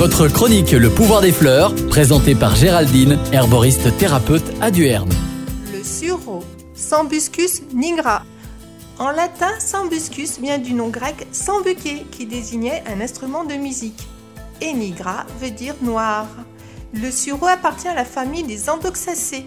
Votre chronique Le pouvoir des fleurs, présentée par Géraldine, herboriste thérapeute à Duerne. Le sureau, Sambuscus nigra. En latin, Sambuscus vient du nom grec sambuqué qui désignait un instrument de musique. Et nigra veut dire noir. Le sureau appartient à la famille des Andoxacées.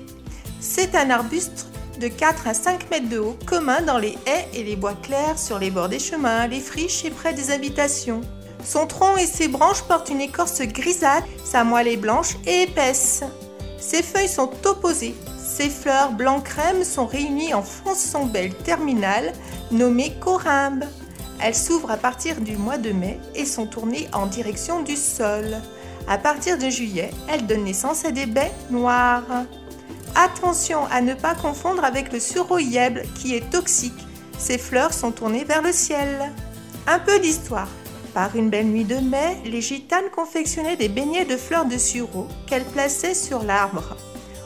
C'est un arbuste de 4 à 5 mètres de haut, commun dans les haies et les bois clairs sur les bords des chemins, les friches et près des habitations. Son tronc et ses branches portent une écorce grisâtre, sa moelle est blanche et épaisse. Ses feuilles sont opposées. Ses fleurs blanc crème sont réunies en belle terminale nommée corymbe. Elles s'ouvrent à partir du mois de mai et sont tournées en direction du sol. À partir de juillet, elles donnent naissance à des baies noires. Attention à ne pas confondre avec le suroyèble qui est toxique. Ses fleurs sont tournées vers le ciel. Un peu d'histoire. Par une belle nuit de mai, les gitanes confectionnaient des beignets de fleurs de sureau qu'elles plaçaient sur l'arbre.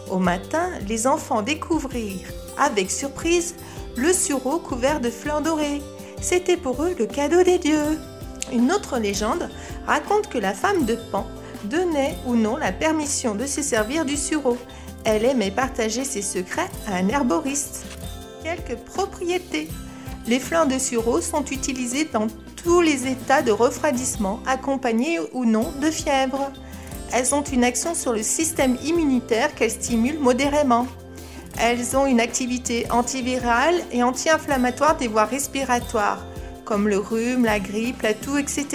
Au matin, les enfants découvrirent, avec surprise, le sureau couvert de fleurs dorées. C'était pour eux le cadeau des dieux. Une autre légende raconte que la femme de Pan donnait ou non la permission de se servir du sureau. Elle aimait partager ses secrets à un herboriste. Quelques propriétés. Les fleurs de sureau sont utilisées dans tous les états de refroidissement, accompagnés ou non de fièvre. Elles ont une action sur le système immunitaire qu'elles stimulent modérément. Elles ont une activité antivirale et anti-inflammatoire des voies respiratoires, comme le rhume, la grippe, la toux, etc.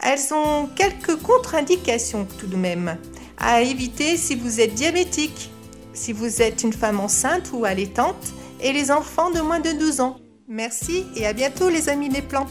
Elles ont quelques contre-indications tout de même à éviter si vous êtes diabétique, si vous êtes une femme enceinte ou allaitante et les enfants de moins de 12 ans. Merci et à bientôt les amis des plantes.